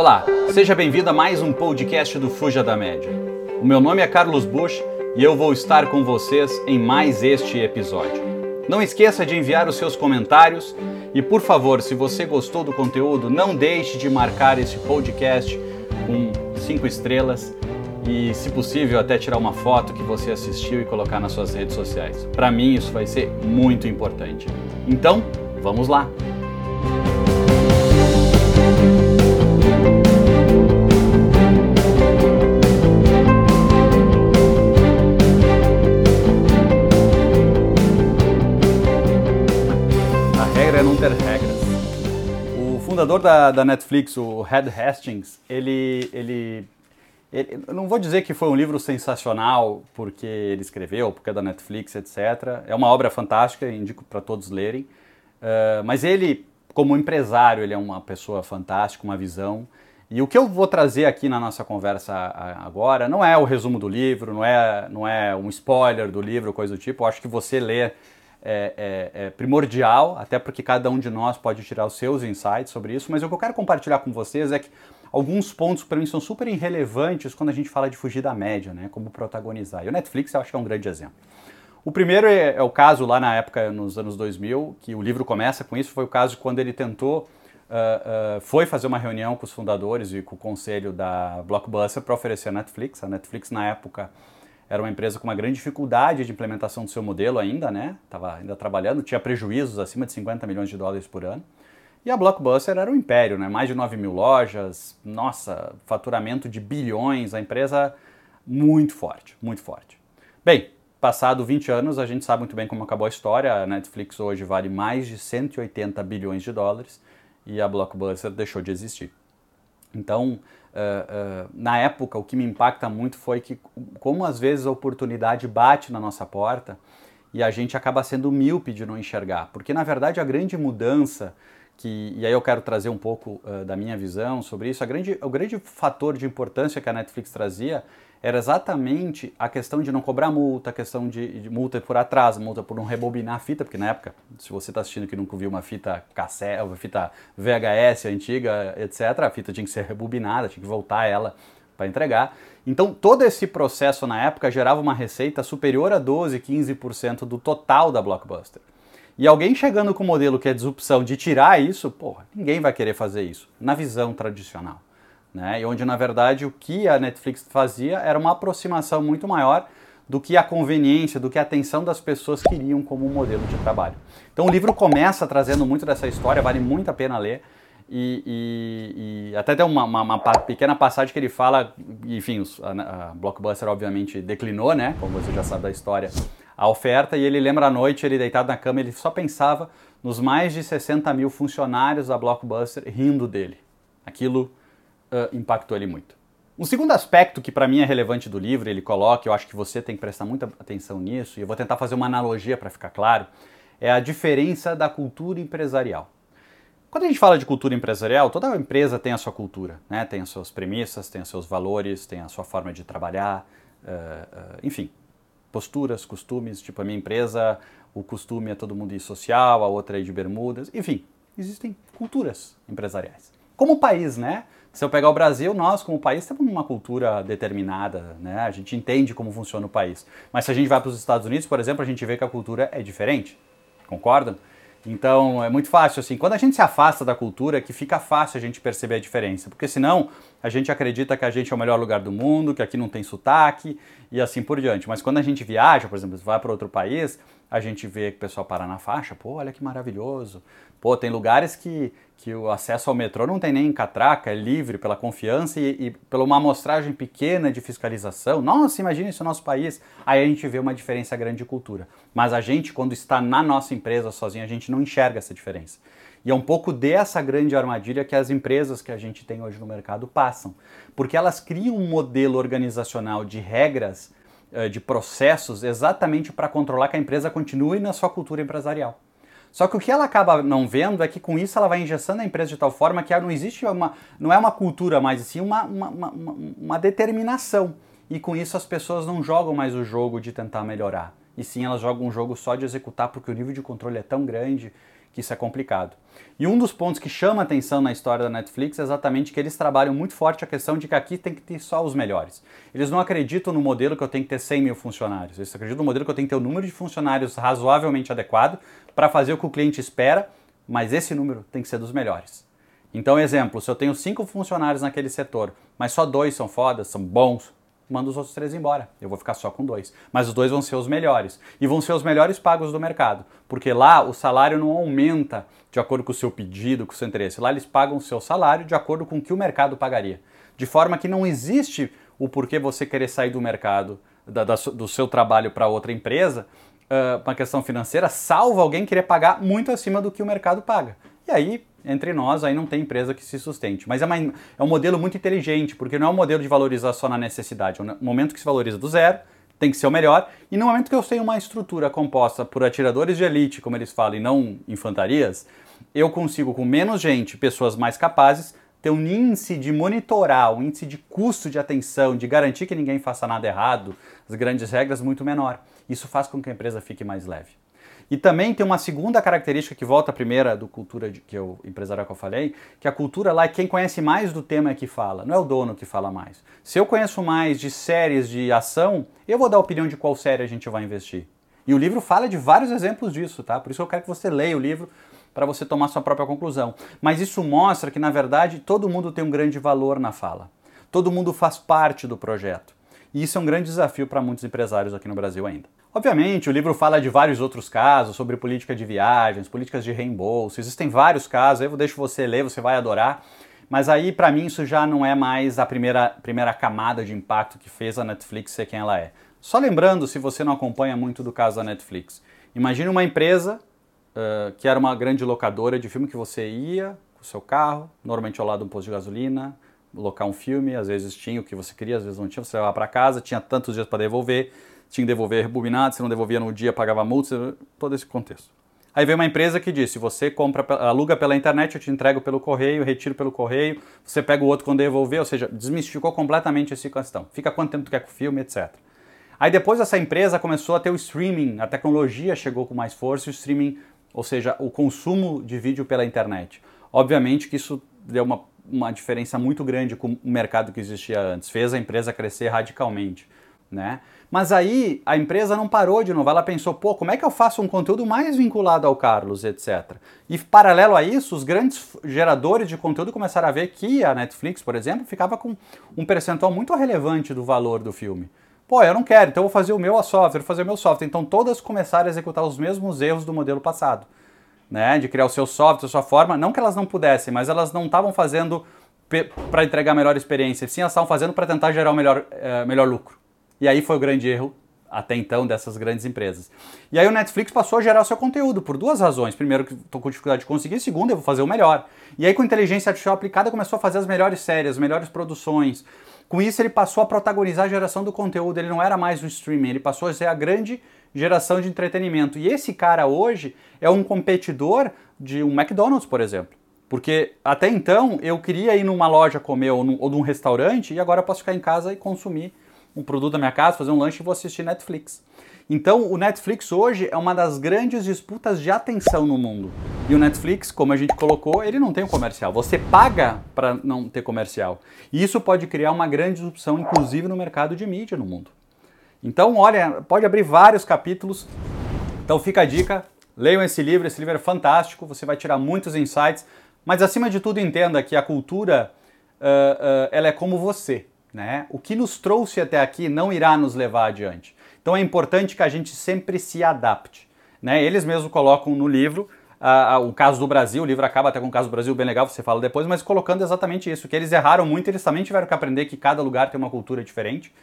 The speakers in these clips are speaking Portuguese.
Olá, seja bem-vindo a mais um podcast do Fuja da Média. O meu nome é Carlos Bush e eu vou estar com vocês em mais este episódio. Não esqueça de enviar os seus comentários e, por favor, se você gostou do conteúdo, não deixe de marcar esse podcast com cinco estrelas e, se possível, até tirar uma foto que você assistiu e colocar nas suas redes sociais. Para mim, isso vai ser muito importante. Então, vamos lá! A regra é não ter regras. O fundador da, da Netflix, o Red Hastings, ele, ele, eu não vou dizer que foi um livro sensacional porque ele escreveu, porque é da Netflix, etc. É uma obra fantástica, indico para todos lerem. Uh, mas ele, como empresário, ele é uma pessoa fantástica, uma visão. E o que eu vou trazer aqui na nossa conversa agora não é o resumo do livro, não é, não é um spoiler do livro, coisa do tipo. Eu acho que você lê é, é, é, primordial, até porque cada um de nós pode tirar os seus insights sobre isso, mas o que eu quero compartilhar com vocês é que alguns pontos para mim são super irrelevantes quando a gente fala de fugir da média, né? Como protagonizar. E o Netflix eu acho que é um grande exemplo. O primeiro é, é o caso lá na época, nos anos 2000, que o livro começa com isso, foi o caso quando ele tentou, uh, uh, foi fazer uma reunião com os fundadores e com o conselho da Blockbuster para oferecer a Netflix. A Netflix, na época, era uma empresa com uma grande dificuldade de implementação do seu modelo ainda, né? Estava ainda trabalhando, tinha prejuízos acima de 50 milhões de dólares por ano. E a Blockbuster era um império, né? Mais de 9 mil lojas, nossa, faturamento de bilhões, a empresa muito forte, muito forte. Bem, Passado 20 anos, a gente sabe muito bem como acabou a história. A Netflix hoje vale mais de 180 bilhões de dólares e a Blockbuster deixou de existir. Então, uh, uh, na época, o que me impacta muito foi que, como às vezes a oportunidade bate na nossa porta e a gente acaba sendo míope de não enxergar. Porque, na verdade, a grande mudança, que, e aí eu quero trazer um pouco uh, da minha visão sobre isso, grande, o grande fator de importância que a Netflix trazia era exatamente a questão de não cobrar multa, a questão de, de multa por atraso, multa por não rebobinar a fita, porque na época, se você está assistindo que nunca viu uma fita cassete, uma fita VHS antiga, etc., a fita tinha que ser rebobinada, tinha que voltar ela para entregar. Então, todo esse processo na época gerava uma receita superior a 12, 15% do total da Blockbuster. E alguém chegando com um modelo que é disrupção de tirar isso, porra, ninguém vai querer fazer isso, na visão tradicional né? E onde na verdade o que a Netflix fazia era uma aproximação muito maior do que a conveniência, do que a atenção das pessoas queriam como modelo de trabalho. Então o livro começa trazendo muito dessa história, vale muito a pena ler. E, e, e até tem uma, uma, uma, pequena passagem que ele fala, enfim, a, a Blockbuster obviamente declinou, né? Como você já sabe da história, a oferta, e ele lembra à noite, ele deitado na cama, ele só pensava nos mais de 60 mil funcionários da Blockbuster rindo dele. Aquilo uh, impactou ele muito. Um segundo aspecto que para mim é relevante do livro, ele coloca, eu acho que você tem que prestar muita atenção nisso, e eu vou tentar fazer uma analogia para ficar claro, é a diferença da cultura empresarial. Quando a gente fala de cultura empresarial, toda empresa tem a sua cultura, né? tem as suas premissas, tem os seus valores, tem a sua forma de trabalhar, uh, uh, enfim, posturas, costumes. Tipo, a minha empresa, o costume é todo mundo ir social, a outra é de bermudas, enfim, existem culturas empresariais. Como país, né? Se eu pegar o Brasil, nós como país temos uma cultura determinada, né? A gente entende como funciona o país. Mas se a gente vai para os Estados Unidos, por exemplo, a gente vê que a cultura é diferente. Concordam? Então é muito fácil assim. Quando a gente se afasta da cultura, é que fica fácil a gente perceber a diferença, porque senão a gente acredita que a gente é o melhor lugar do mundo, que aqui não tem sotaque e assim por diante. Mas quando a gente viaja, por exemplo, vai para outro país, a gente vê que o pessoal para na faixa, pô, olha que maravilhoso. Pô, tem lugares que, que o acesso ao metrô não tem nem catraca, é livre pela confiança e, e pela uma amostragem pequena de fiscalização. Nossa, imagine isso no nosso país. Aí a gente vê uma diferença grande de cultura. Mas a gente, quando está na nossa empresa sozinho, a gente não enxerga essa diferença. E é um pouco dessa grande armadilha que as empresas que a gente tem hoje no mercado passam. Porque elas criam um modelo organizacional de regras, eh, de processos, exatamente para controlar que a empresa continue na sua cultura empresarial. Só que o que ela acaba não vendo é que com isso ela vai engessando a empresa de tal forma que não existe uma, não é uma cultura mais, sim uma, uma, uma, uma determinação. E com isso as pessoas não jogam mais o jogo de tentar melhorar. E sim elas jogam um jogo só de executar porque o nível de controle é tão grande que isso é complicado. E um dos pontos que chama atenção na história da Netflix é exatamente que eles trabalham muito forte a questão de que aqui tem que ter só os melhores. Eles não acreditam no modelo que eu tenho que ter 100 mil funcionários. Eles acreditam no modelo que eu tenho que ter o um número de funcionários razoavelmente adequado para fazer o que o cliente espera, mas esse número tem que ser dos melhores. Então, exemplo, se eu tenho cinco funcionários naquele setor, mas só dois são fodas, são bons, manda os outros três embora. Eu vou ficar só com dois. Mas os dois vão ser os melhores. E vão ser os melhores pagos do mercado. Porque lá o salário não aumenta de acordo com o seu pedido, com o seu interesse. Lá eles pagam o seu salário de acordo com o que o mercado pagaria. De forma que não existe o porquê você querer sair do mercado, da, da, do seu trabalho para outra empresa, uh, uma questão financeira, salvo alguém querer pagar muito acima do que o mercado paga. E aí entre nós, aí não tem empresa que se sustente. Mas é, uma, é um modelo muito inteligente, porque não é um modelo de valorizar só na necessidade. É um momento que se valoriza do zero, tem que ser o melhor. E no momento que eu tenho uma estrutura composta por atiradores de elite, como eles falam, e não infantarias, eu consigo, com menos gente, pessoas mais capazes, ter um índice de monitorar, um índice de custo de atenção, de garantir que ninguém faça nada errado, as grandes regras, muito menor. Isso faz com que a empresa fique mais leve. E também tem uma segunda característica que volta à primeira do cultura de, que eu empresarial que eu falei, que a cultura lá é quem conhece mais do tema é que fala, não é o dono que fala mais. Se eu conheço mais de séries de ação, eu vou dar a opinião de qual série a gente vai investir. E o livro fala de vários exemplos disso, tá? Por isso eu quero que você leia o livro para você tomar sua própria conclusão. Mas isso mostra que, na verdade, todo mundo tem um grande valor na fala. Todo mundo faz parte do projeto. E isso é um grande desafio para muitos empresários aqui no Brasil ainda. Obviamente, o livro fala de vários outros casos, sobre política de viagens, políticas de reembolso, existem vários casos, eu deixo você ler, você vai adorar. Mas aí, para mim, isso já não é mais a primeira, primeira camada de impacto que fez a Netflix ser quem ela é. Só lembrando, se você não acompanha muito do caso da Netflix, imagine uma empresa que era uma grande locadora de filme que você ia com o seu carro, normalmente ao lado de um posto de gasolina, locar um filme, às vezes tinha o que você queria, às vezes não tinha, você levava para casa, tinha tantos dias para devolver, tinha que devolver rebobinado, se não devolvia no dia pagava multa, todo esse contexto. Aí veio uma empresa que disse: você compra, aluga pela internet, eu te entrego pelo correio, retiro pelo correio, você pega o outro quando devolver, ou seja, desmistificou completamente essa questão. Fica quanto tempo tu quer com o filme, etc. Aí depois essa empresa começou a ter o streaming, a tecnologia chegou com mais força, o streaming, ou seja, o consumo de vídeo pela internet. Obviamente que isso deu uma, uma diferença muito grande com o mercado que existia antes, fez a empresa crescer radicalmente né? Mas aí a empresa não parou de novo, ela pensou, pô, como é que eu faço um conteúdo mais vinculado ao Carlos, etc. E paralelo a isso, os grandes geradores de conteúdo começaram a ver que a Netflix, por exemplo, ficava com um percentual muito relevante do valor do filme. Pô, eu não quero, então eu vou fazer o meu software, vou fazer o meu software. Então todas começaram a executar os mesmos erros do modelo passado, né? De criar o seu software, a sua forma. Não que elas não pudessem, mas elas não estavam fazendo para entregar a melhor experiência, sim, elas estavam fazendo para tentar gerar o melhor, uh, melhor lucro. E aí foi o grande erro até então dessas grandes empresas. E aí o Netflix passou a gerar o seu conteúdo por duas razões. Primeiro, que estou com dificuldade de conseguir. Segundo, eu vou fazer o melhor. E aí com inteligência artificial aplicada começou a fazer as melhores séries, as melhores produções. Com isso ele passou a protagonizar a geração do conteúdo. Ele não era mais o streaming, ele passou a ser a grande geração de entretenimento. E esse cara hoje é um competidor de um McDonald's, por exemplo. Porque até então eu queria ir numa loja comer ou num, ou num restaurante e agora posso ficar em casa e consumir um produto da minha casa, fazer um lanche e vou assistir Netflix. Então, o Netflix hoje é uma das grandes disputas de atenção no mundo. E o Netflix, como a gente colocou, ele não tem um comercial. Você paga para não ter comercial. E isso pode criar uma grande disrupção, inclusive no mercado de mídia no mundo. Então, olha, pode abrir vários capítulos. Então, fica a dica: leiam esse livro. Esse livro é fantástico. Você vai tirar muitos insights. Mas, acima de tudo, entenda que a cultura uh, uh, ela é como você. Né? O que nos trouxe até aqui não irá nos levar adiante. Então é importante que a gente sempre se adapte. Né? Eles mesmos colocam no livro uh, o caso do Brasil, o livro acaba até com o caso do Brasil bem legal, você fala depois, mas colocando exatamente isso, que eles erraram muito, eles também tiveram que aprender que cada lugar tem uma cultura diferente.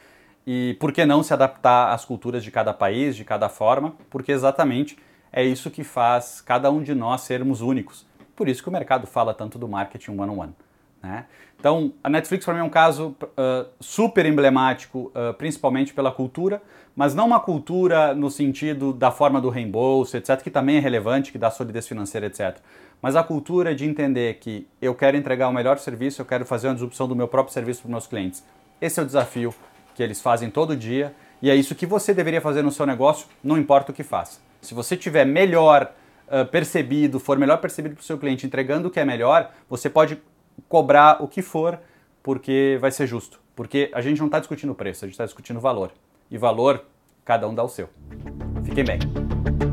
E por que não se adaptar às culturas de cada país, de cada forma? Porque exatamente é isso que faz cada um de nós sermos únicos. Por isso que o mercado fala tanto do marketing one-on-one. -on -one. Né? Então, a Netflix para mim é um caso uh, super emblemático, uh, principalmente pela cultura, mas não uma cultura no sentido da forma do reembolso, etc., que também é relevante, que dá solidez financeira, etc. Mas a cultura de entender que eu quero entregar o melhor serviço, eu quero fazer uma disrupção do meu próprio serviço para os meus clientes. Esse é o desafio que eles fazem todo dia e é isso que você deveria fazer no seu negócio, não importa o que faça. Se você tiver melhor uh, percebido, for melhor percebido para o seu cliente, entregando o que é melhor, você pode cobrar o que for, porque vai ser justo. Porque a gente não está discutindo preço, a gente está discutindo valor. E valor, cada um dá o seu. Fiquem bem.